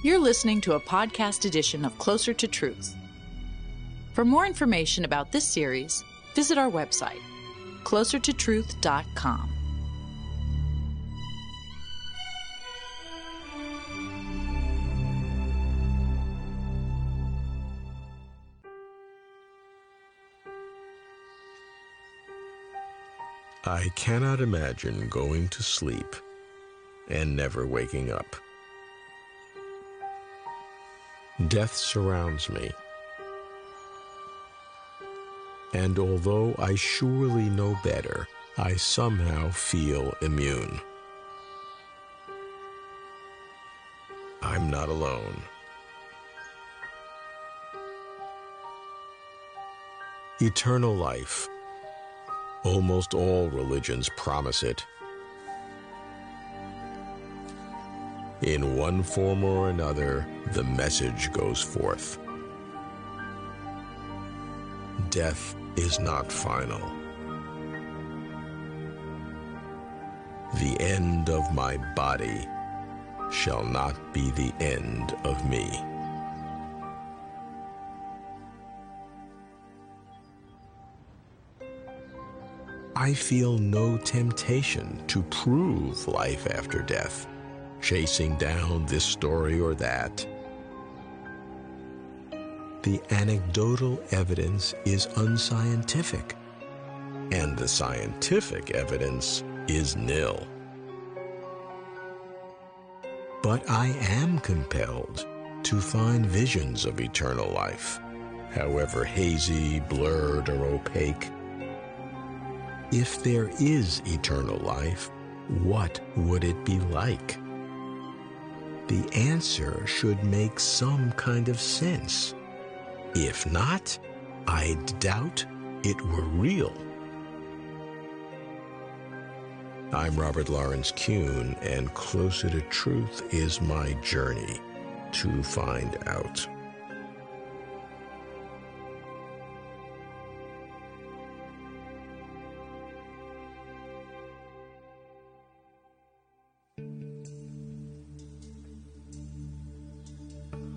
You're listening to a podcast edition of Closer to Truth. For more information about this series, visit our website, closertotruth.com. I cannot imagine going to sleep and never waking up. Death surrounds me. And although I surely know better, I somehow feel immune. I'm not alone. Eternal life. Almost all religions promise it. In one form or another, the message goes forth. Death is not final. The end of my body shall not be the end of me. I feel no temptation to prove life after death, chasing down this story or that. The anecdotal evidence is unscientific, and the scientific evidence is nil. But I am compelled to find visions of eternal life, however hazy, blurred, or opaque. If there is eternal life, what would it be like? The answer should make some kind of sense. If not, I'd doubt it were real. I'm Robert Lawrence Kuhn, and Closer to Truth is my journey to find out.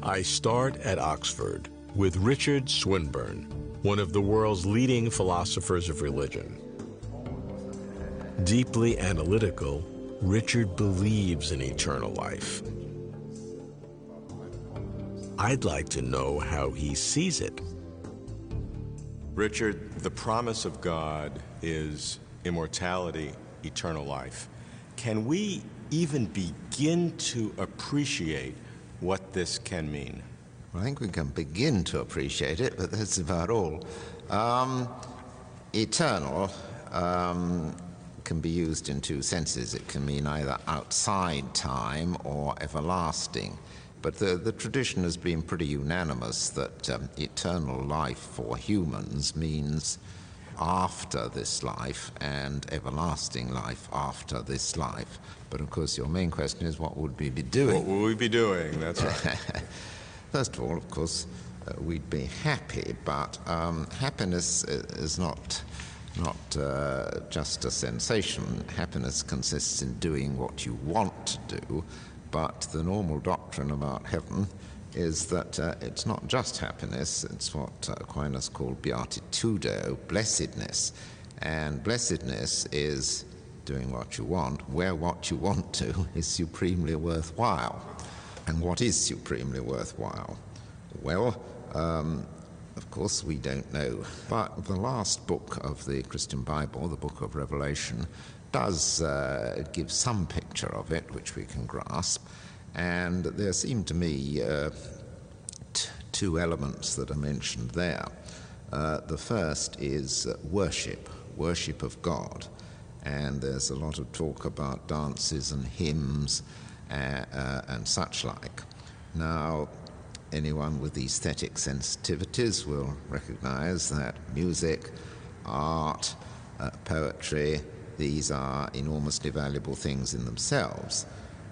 I start at Oxford with Richard Swinburne, one of the world's leading philosophers of religion. Deeply analytical, Richard believes in eternal life. I'd like to know how he sees it. Richard, the promise of God is immortality, eternal life. Can we even begin to appreciate what this can mean? Well, I think we can begin to appreciate it, but that's about all. Um, eternal um, can be used in two senses. It can mean either outside time or everlasting. But the, the tradition has been pretty unanimous that um, eternal life for humans means after this life and everlasting life after this life. But of course, your main question is what would we be doing? What will we be doing? That's right. First of all, of course, uh, we'd be happy, but um, happiness is not not uh, just a sensation. Happiness consists in doing what you want to do, but the normal doctrine about heaven is that uh, it's not just happiness, it's what Aquinas called beatitudo, blessedness. And blessedness is doing what you want, where what you want to is supremely worthwhile. And what is supremely worthwhile? Well, um, of course, we don't know. But the last book of the Christian Bible, the book of Revelation, does uh, give some picture of it, which we can grasp. And there seem to me uh, t- two elements that are mentioned there. Uh, the first is uh, worship, worship of God. And there's a lot of talk about dances and hymns uh, uh, and such like. Now, anyone with aesthetic sensitivities will recognize that music, art, uh, poetry, these are enormously valuable things in themselves,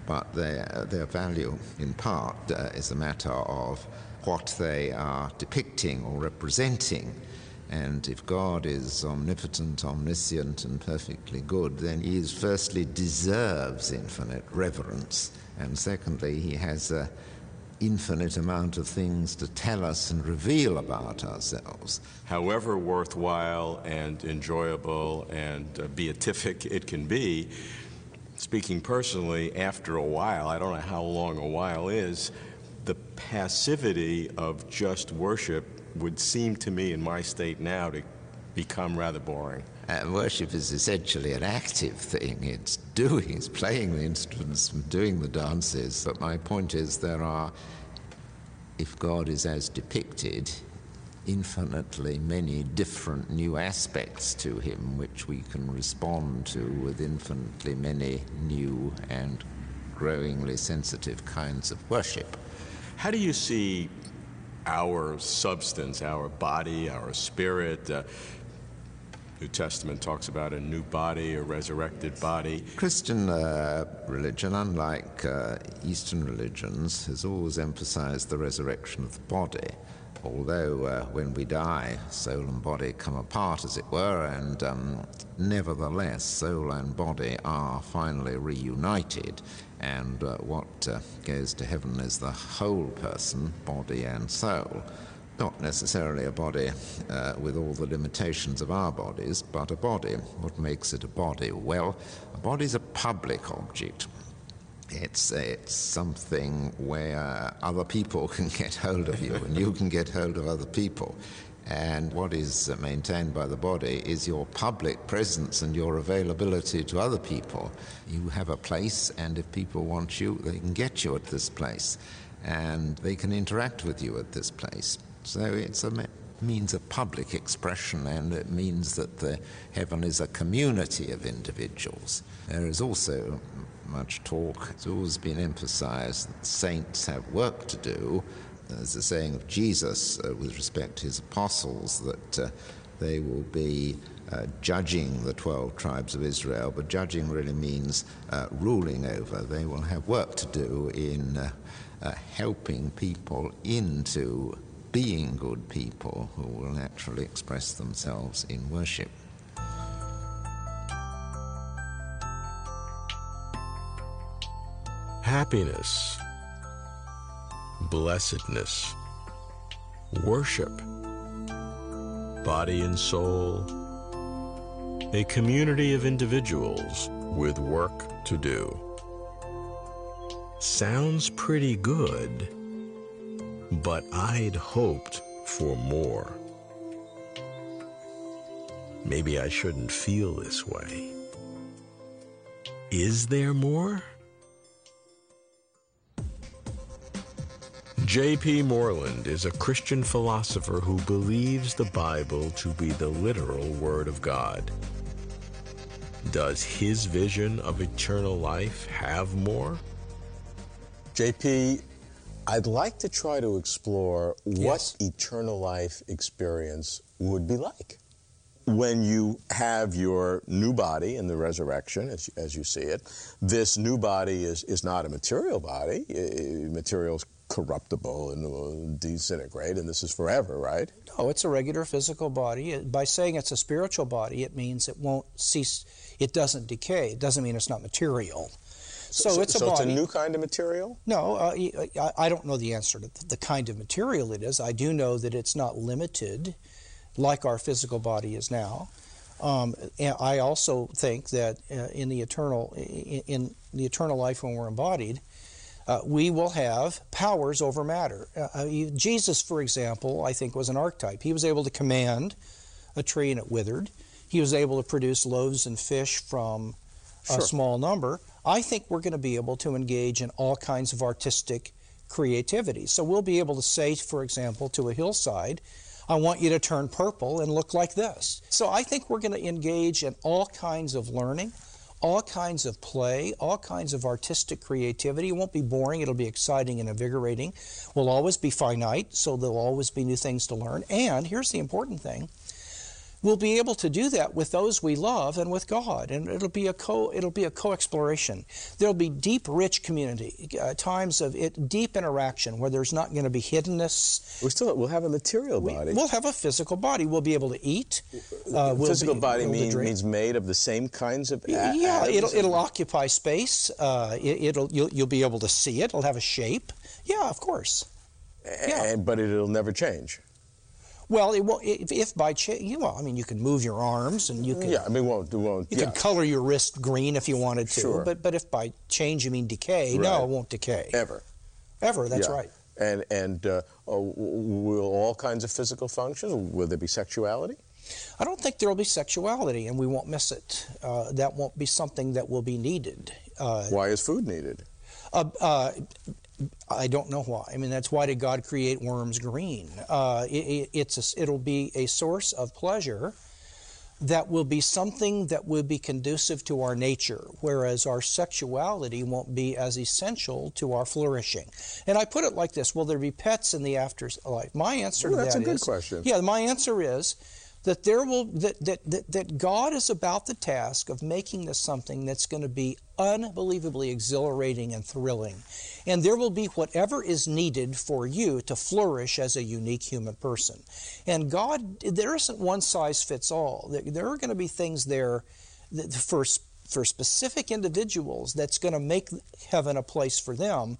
but their, their value in part uh, is a matter of what they are depicting or representing. And if God is omnipotent, omniscient, and perfectly good, then he is firstly deserves infinite reverence, and secondly, he has an infinite amount of things to tell us and reveal about ourselves. However worthwhile and enjoyable and uh, beatific it can be, speaking personally, after a while, I don't know how long a while is, the passivity of just worship would seem to me in my state now to become rather boring. Uh, worship is essentially an active thing. It's doing, it's playing the instruments, doing the dances. But my point is, there are, if God is as depicted, infinitely many different new aspects to him which we can respond to with infinitely many new and growingly sensitive kinds of worship. How do you see our substance, our body, our spirit? Uh, New Testament talks about a new body, a resurrected body. Christian uh, religion, unlike uh, Eastern religions, has always emphasized the resurrection of the body. Although uh, when we die, soul and body come apart, as it were, and um, nevertheless, soul and body are finally reunited and uh, what uh, goes to heaven is the whole person, body and soul. Not necessarily a body uh, with all the limitations of our bodies, but a body. What makes it a body? Well, a body is a public object. It's, it's something where other people can get hold of you and you can get hold of other people. And what is maintained by the body is your public presence and your availability to other people. You have a place, and if people want you, they can get you at this place, and they can interact with you at this place. So it's a means of public expression, and it means that the heaven is a community of individuals. There is also much talk, it's always been emphasized that saints have work to do, there's a saying of Jesus uh, with respect to his apostles that uh, they will be uh, judging the 12 tribes of Israel, but judging really means uh, ruling over. They will have work to do in uh, uh, helping people into being good people who will naturally express themselves in worship. Happiness blessedness, worship, body and soul, a community of individuals with work to do. Sounds pretty good, but I'd hoped for more. Maybe I shouldn't feel this way. Is there more? J.P. Moreland is a Christian philosopher who believes the Bible to be the literal Word of God. Does his vision of eternal life have more? JP, I'd like to try to explore what eternal life experience would be like. When you have your new body in the resurrection, as, as you see it, this new body is, is not a material body. Materials corruptible and will disintegrate, and this is forever, right? No, it's a regular physical body. By saying it's a spiritual body, it means it won't cease, it doesn't decay. It doesn't mean it's not material. So, so it's a so body. it's a new kind of material? No, uh, I don't know the answer to the kind of material it is. I do know that it's not limited like our physical body is now. Um, I also think that uh, in the eternal in, in the eternal life when we're embodied, uh, we will have powers over matter. Uh, uh Jesus, for example, I think was an archetype. He was able to command a tree and it withered. He was able to produce loaves and fish from a sure. small number. I think we're going to be able to engage in all kinds of artistic creativity. So we'll be able to say, for example, to a hillside, I want you to turn purple and look like this. So I think we're going to engage in all kinds of learning all kinds of play, all kinds of artistic creativity. It won't be boring, it'll be exciting and invigorating. We'll always be finite, so there'll always be new things to learn. And here's the important thing we'll be able to do that with those we love and with God, and it'll be a co it'll be a co-exploration. There'll be deep, rich community, uh, times of it, deep interaction where there's not going to be hiddenness. We still we'll have a material body. We, will have a physical body. We'll be able to eat. Uh, we'll physical body mean, means made of the same kinds of. A- yeah, it'll it'll occupy space. Uh, it, will you'll, you'll be able to see it. It'll have a shape. Yeah, of course. Yeah. And, but it'll never change. Well, it won't, if, if by chance, you know, I mean, you can move your arms and you can. Yeah, I mean, won't, won't. You yeah. can color your wrist green if you wanted to. Sure. But but if by change you mean decay, right. no, it won't decay. Ever. Ever. That's yeah. right. And and uh, will all kinds of physical functions? Will there be sexuality? I don't think there will be sexuality, and we won't miss it. Uh, that won't be something that will be needed. Uh, Why is food needed? Uh, uh, I don't know why. I mean, that's why did God create worms green? Uh, it, it's a, it'll be a source of pleasure that will be something that will be conducive to our nature, whereas our sexuality won't be as essential to our flourishing. And I put it like this: Will there be pets in the afterlife? My answer Ooh, to that's that a good is, question. Yeah, my answer is that there will that, that, that, that God is about the task of making this something that's going to be unbelievably exhilarating and thrilling. And there will be whatever is needed for you to flourish as a unique human person. And God, there isn't one size fits all. There are going to be things there for, for specific individuals that's going to make heaven a place for them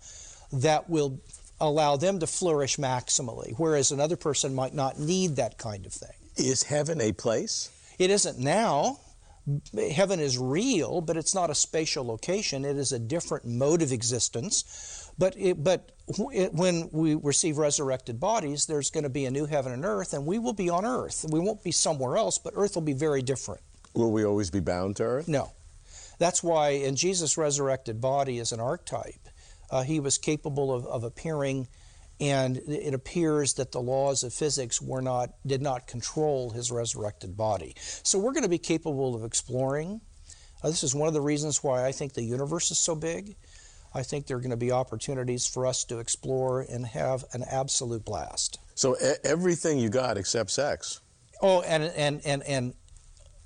that will allow them to flourish maximally, whereas another person might not need that kind of thing. Is heaven a place? It isn't now. Heaven is real, but it's not a spatial location. It is a different mode of existence. But it, but it, when we receive resurrected bodies, there's going to be a new heaven and earth, and we will be on earth. We won't be somewhere else, but earth will be very different. Will we always be bound to earth? No. That's why in Jesus' resurrected body is an archetype. Uh, he was capable of, of appearing and it appears that the laws of physics were not did not control his resurrected body. So we're going to be capable of exploring. Uh, this is one of the reasons why I think the universe is so big. I think there are going to be opportunities for us to explore and have an absolute blast. So e- everything you got except sex. Oh, and and and and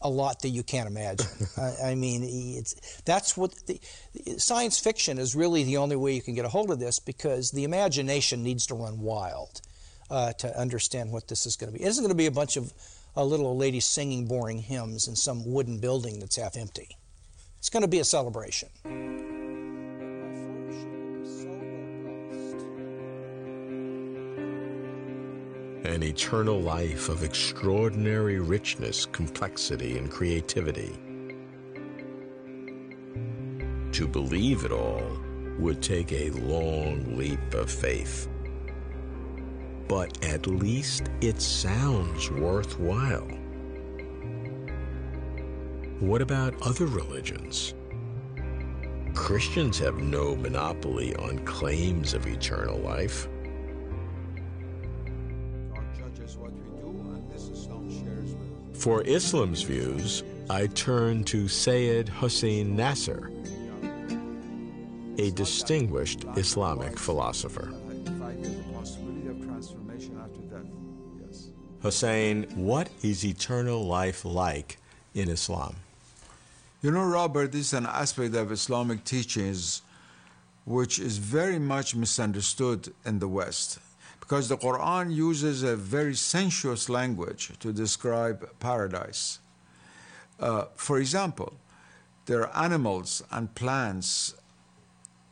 a lot that you can't imagine. I, I, mean, it's that's what the, science fiction is really the only way you can get a hold of this because the imagination needs to run wild uh, to understand what this is going to be. It isn't going to be a bunch of a little old lady singing boring hymns in some wooden building that's half empty. It's going to be a celebration. An eternal life of extraordinary richness, complexity, and creativity. To believe it all would take a long leap of faith. But at least it sounds worthwhile. What about other religions? Christians have no monopoly on claims of eternal life. For Islam's views, I turn to Seyyed Hossein Nasr, a distinguished Islamic philosopher. Hussein, what is eternal life like in Islam? You know, Robert, this is an aspect of Islamic teachings which is very much misunderstood in the West because the Quran uses a very sensuous language to describe paradise. Uh, for example, there are animals and plants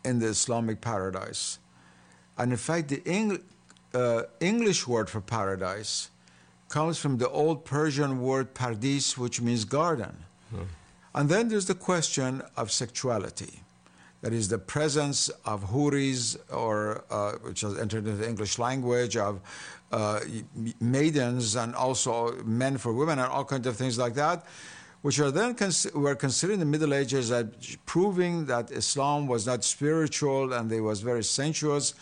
in the Islamic paradise. And in fact, the Eng- uh, English word for paradise comes from the old Persian word pardis, which means garden. Hmm. And then there's the question of sexuality. That is the presence of huris, or uh, which has entered into the English language, of uh, maidens, and also men for women, and all kinds of things like that, which are then cons- were considered in the Middle Ages as proving that Islam was not spiritual and it was very sensuous.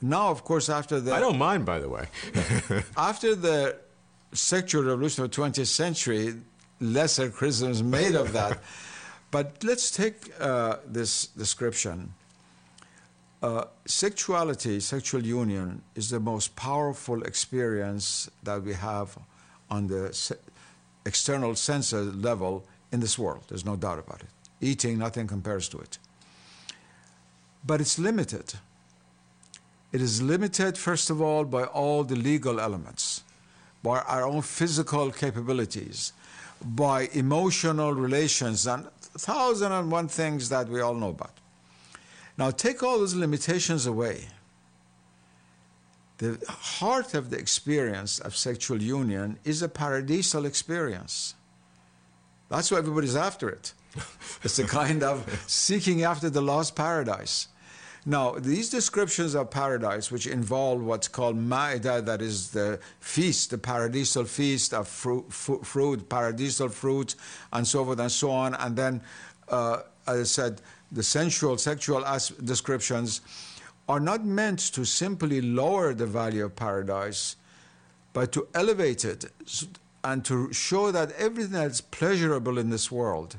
Now, of course, after the I don't mind, by the way. after the sexual revolution of the 20th century, lesser criticisms made of that. But let's take uh, this description. Uh, sexuality, sexual union, is the most powerful experience that we have on the external senses level in this world. There's no doubt about it. Eating, nothing compares to it. But it's limited. It is limited, first of all, by all the legal elements, by our own physical capabilities, by emotional relations, and thousand and one things that we all know about. Now, take all those limitations away. The heart of the experience of sexual union is a paradisal experience. That's why everybody's after it. it's a kind of seeking after the lost paradise. Now, these descriptions of paradise, which involve what's called ma'idah, that is the feast, the paradisal feast of fruit, fruit paradisal fruit, and so forth and so on, and then, uh, as I said, the sensual, sexual descriptions are not meant to simply lower the value of paradise, but to elevate it and to show that everything that's pleasurable in this world,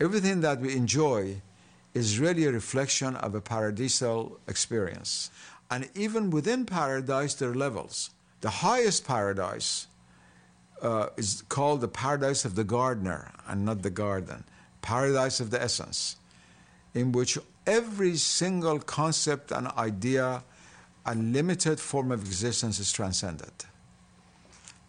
everything that we enjoy, is really a reflection of a paradisal experience. And even within paradise, there are levels. The highest paradise uh, is called the paradise of the gardener and not the garden, paradise of the essence, in which every single concept and idea and limited form of existence is transcended.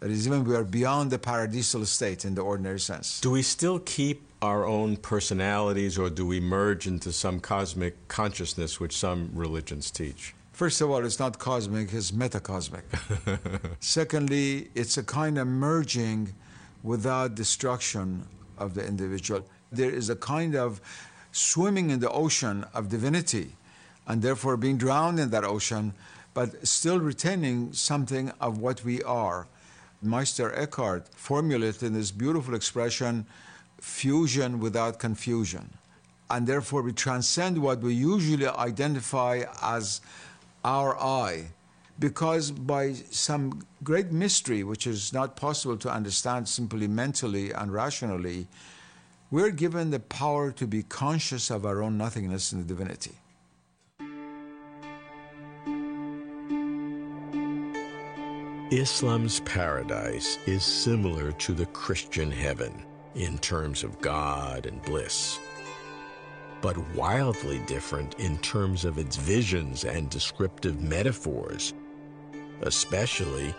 That is, even we are beyond the paradisal state in the ordinary sense. Do we still keep our own personalities or do we merge into some cosmic consciousness which some religions teach? First of all, it's not cosmic, it's metacosmic. Secondly, it's a kind of merging without destruction of the individual. There is a kind of swimming in the ocean of divinity and therefore being drowned in that ocean, but still retaining something of what we are. Meister Eckhart formulated this beautiful expression fusion without confusion. And therefore, we transcend what we usually identify as our I, because by some great mystery, which is not possible to understand simply mentally and rationally, we're given the power to be conscious of our own nothingness in the divinity. Islam's paradise is similar to the Christian heaven in terms of God and bliss, but wildly different in terms of its visions and descriptive metaphors, especially,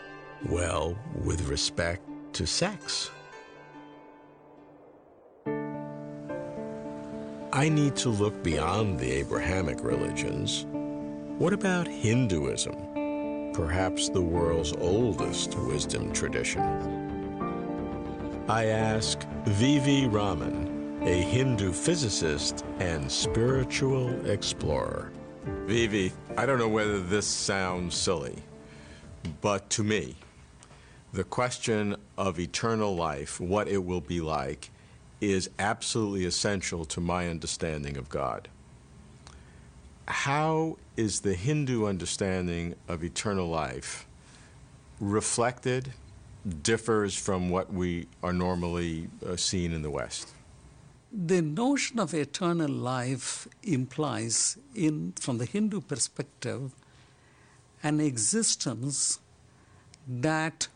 well, with respect to sex. I need to look beyond the Abrahamic religions. What about Hinduism? Perhaps the world's oldest wisdom tradition. I ask V.V. Raman, a Hindu physicist and spiritual explorer. Vivi, I don't know whether this sounds silly, but to me, the question of eternal life, what it will be like, is absolutely essential to my understanding of God. How is the Hindu understanding of eternal life reflected differs from what we are normally uh, seen in the West? The notion of eternal life implies, in, from the Hindu perspective, an existence that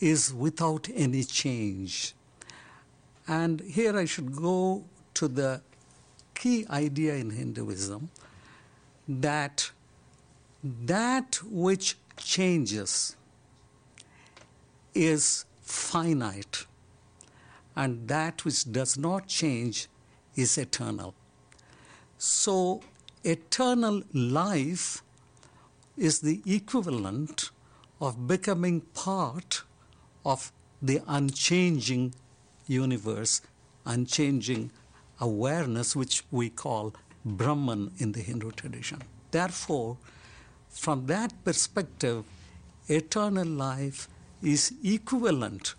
is without any change. And here I should go to the key idea in Hinduism that that which changes is finite, and that which does not change is eternal. So, eternal life is the equivalent of becoming part of the unchanging universe, unchanging awareness, which we call Brahman in the Hindu tradition. Therefore, from that perspective, eternal life is equivalent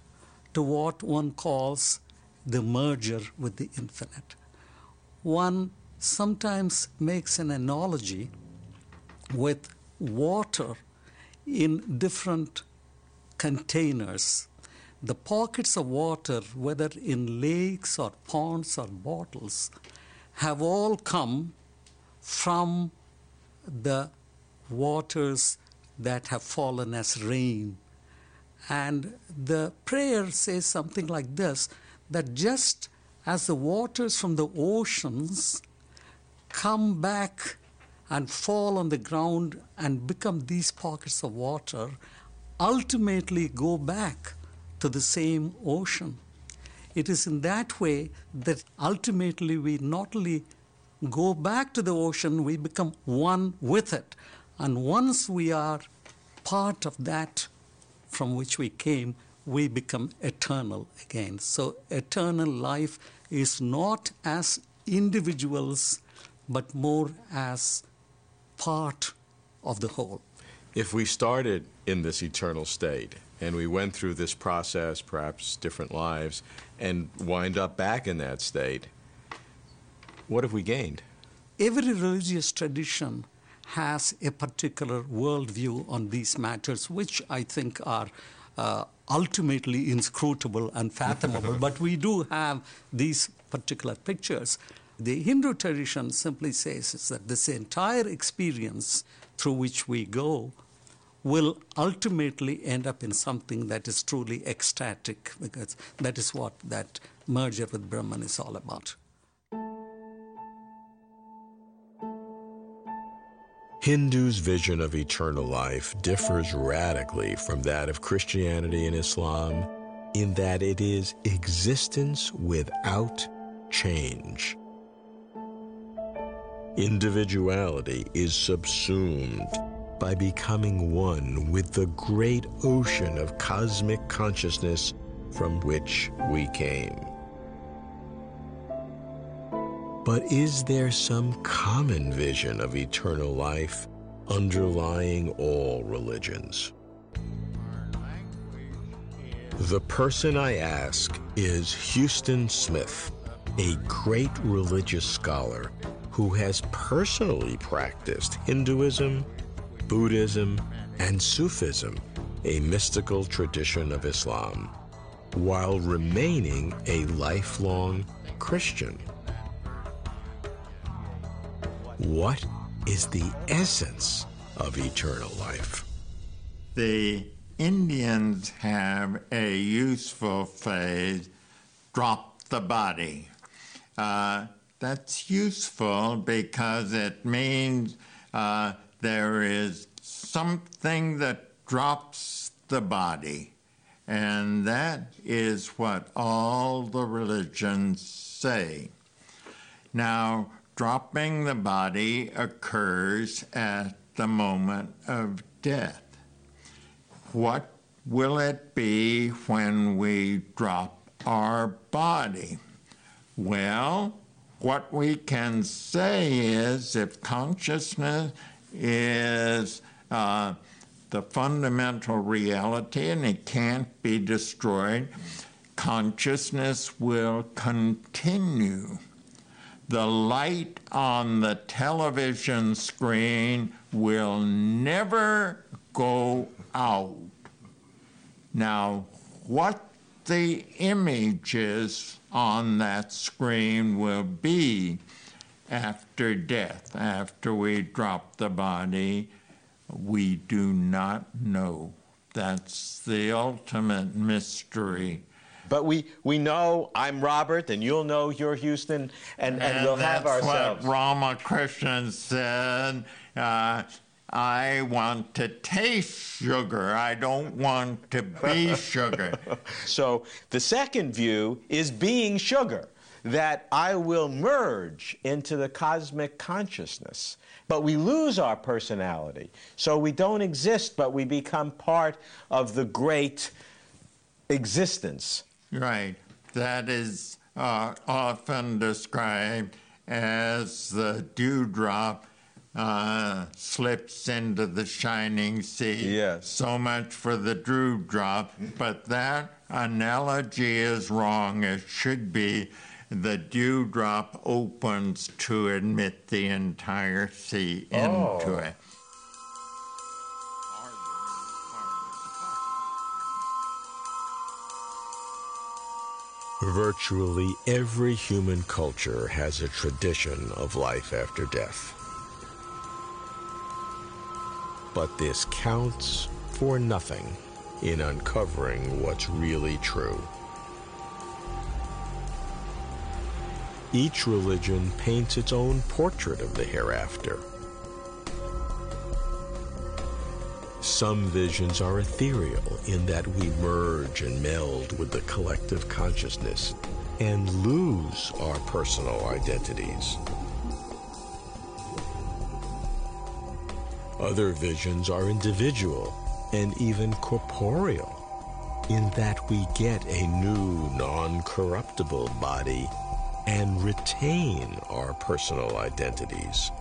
to what one calls the merger with the infinite. One sometimes makes an analogy with water in different containers. The pockets of water, whether in lakes or ponds or bottles, have all come from the waters that have fallen as rain And the prayer says something like this that just as the waters from the oceans come back and fall on the ground and become these pockets of water, ultimately go back to the same ocean. It is in that way that ultimately we not only go back to the ocean, we become one with it. And once we are part of that from which we came, we become eternal again. So, eternal life is not as individuals, but more as part of the whole. If we started in this eternal state and we went through this process, perhaps different lives, and wind up back in that state, what have we gained? Every religious tradition has a particular worldview on these matters, which I think are uh, ultimately inscrutable and fathomable. but we do have these particular pictures. The Hindu tradition simply says is that this entire experience through which we go will ultimately end up in something that is truly ecstatic, because that is what that merger with Brahman is all about. Hindus' vision of eternal life differs radically from that of Christianity and Islam in that it is existence without change. Individuality is subsumed by becoming one with the great ocean of cosmic consciousness from which we came. But is there some common vision of eternal life underlying all religions? The person I ask is Huston Smith, a great religious scholar who has personally practiced Hinduism, Buddhism, and Sufism, a mystical tradition of Islam, while remaining a lifelong Christian. What is the essence of eternal life? The Indians have a useful phrase drop the body. Uh, that's useful because it means uh, there is something that drops the body. And that is what all the religions say. Now, dropping the body occurs at the moment of death. What will it be when we drop our body? Well, what we can say is if consciousness is uh, the fundamental reality and it can't be destroyed, consciousness will continue the light on the television screen will never go out. Now, what the images on that screen will be after death, after we drop the body, we do not know. That's the ultimate mystery but we, we know I'm Robert and you'll know you're Huston, and, and, and we'll have ourselves. What Ramakrishna said. Uh, I want to taste sugar. I don't want to be sugar. so the second view is being sugar, that I will merge into the cosmic consciousness. But we lose our personality. So we don't exist, but we become part of the great existence Right. That is uh, often described as the dewdrop uh, slips into the shining sea. Yes. So much for the dewdrop, but that analogy is wrong. It should be the dewdrop opens to admit the entire sea into oh. it. Virtually every human culture has a tradition of life after death. But this counts for nothing in uncovering what's really true. Each religion paints its own portrait of the hereafter. Some visions are ethereal in that we merge and meld with the collective consciousness and lose our personal identities. Other visions are individual and even corporeal in that we get a new non corruptible body and retain our personal identities.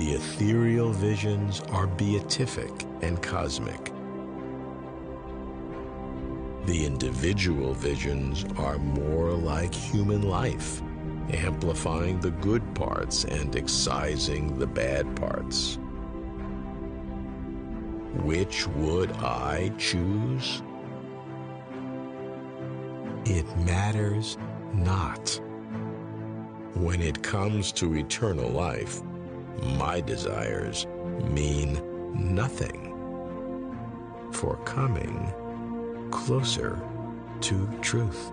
The ethereal visions are beatific and cosmic. The individual visions are more like human life, amplifying the good parts and excising the bad parts. Which would I choose? It matters not. When it comes to eternal life, my desires mean nothing. For coming closer to truth.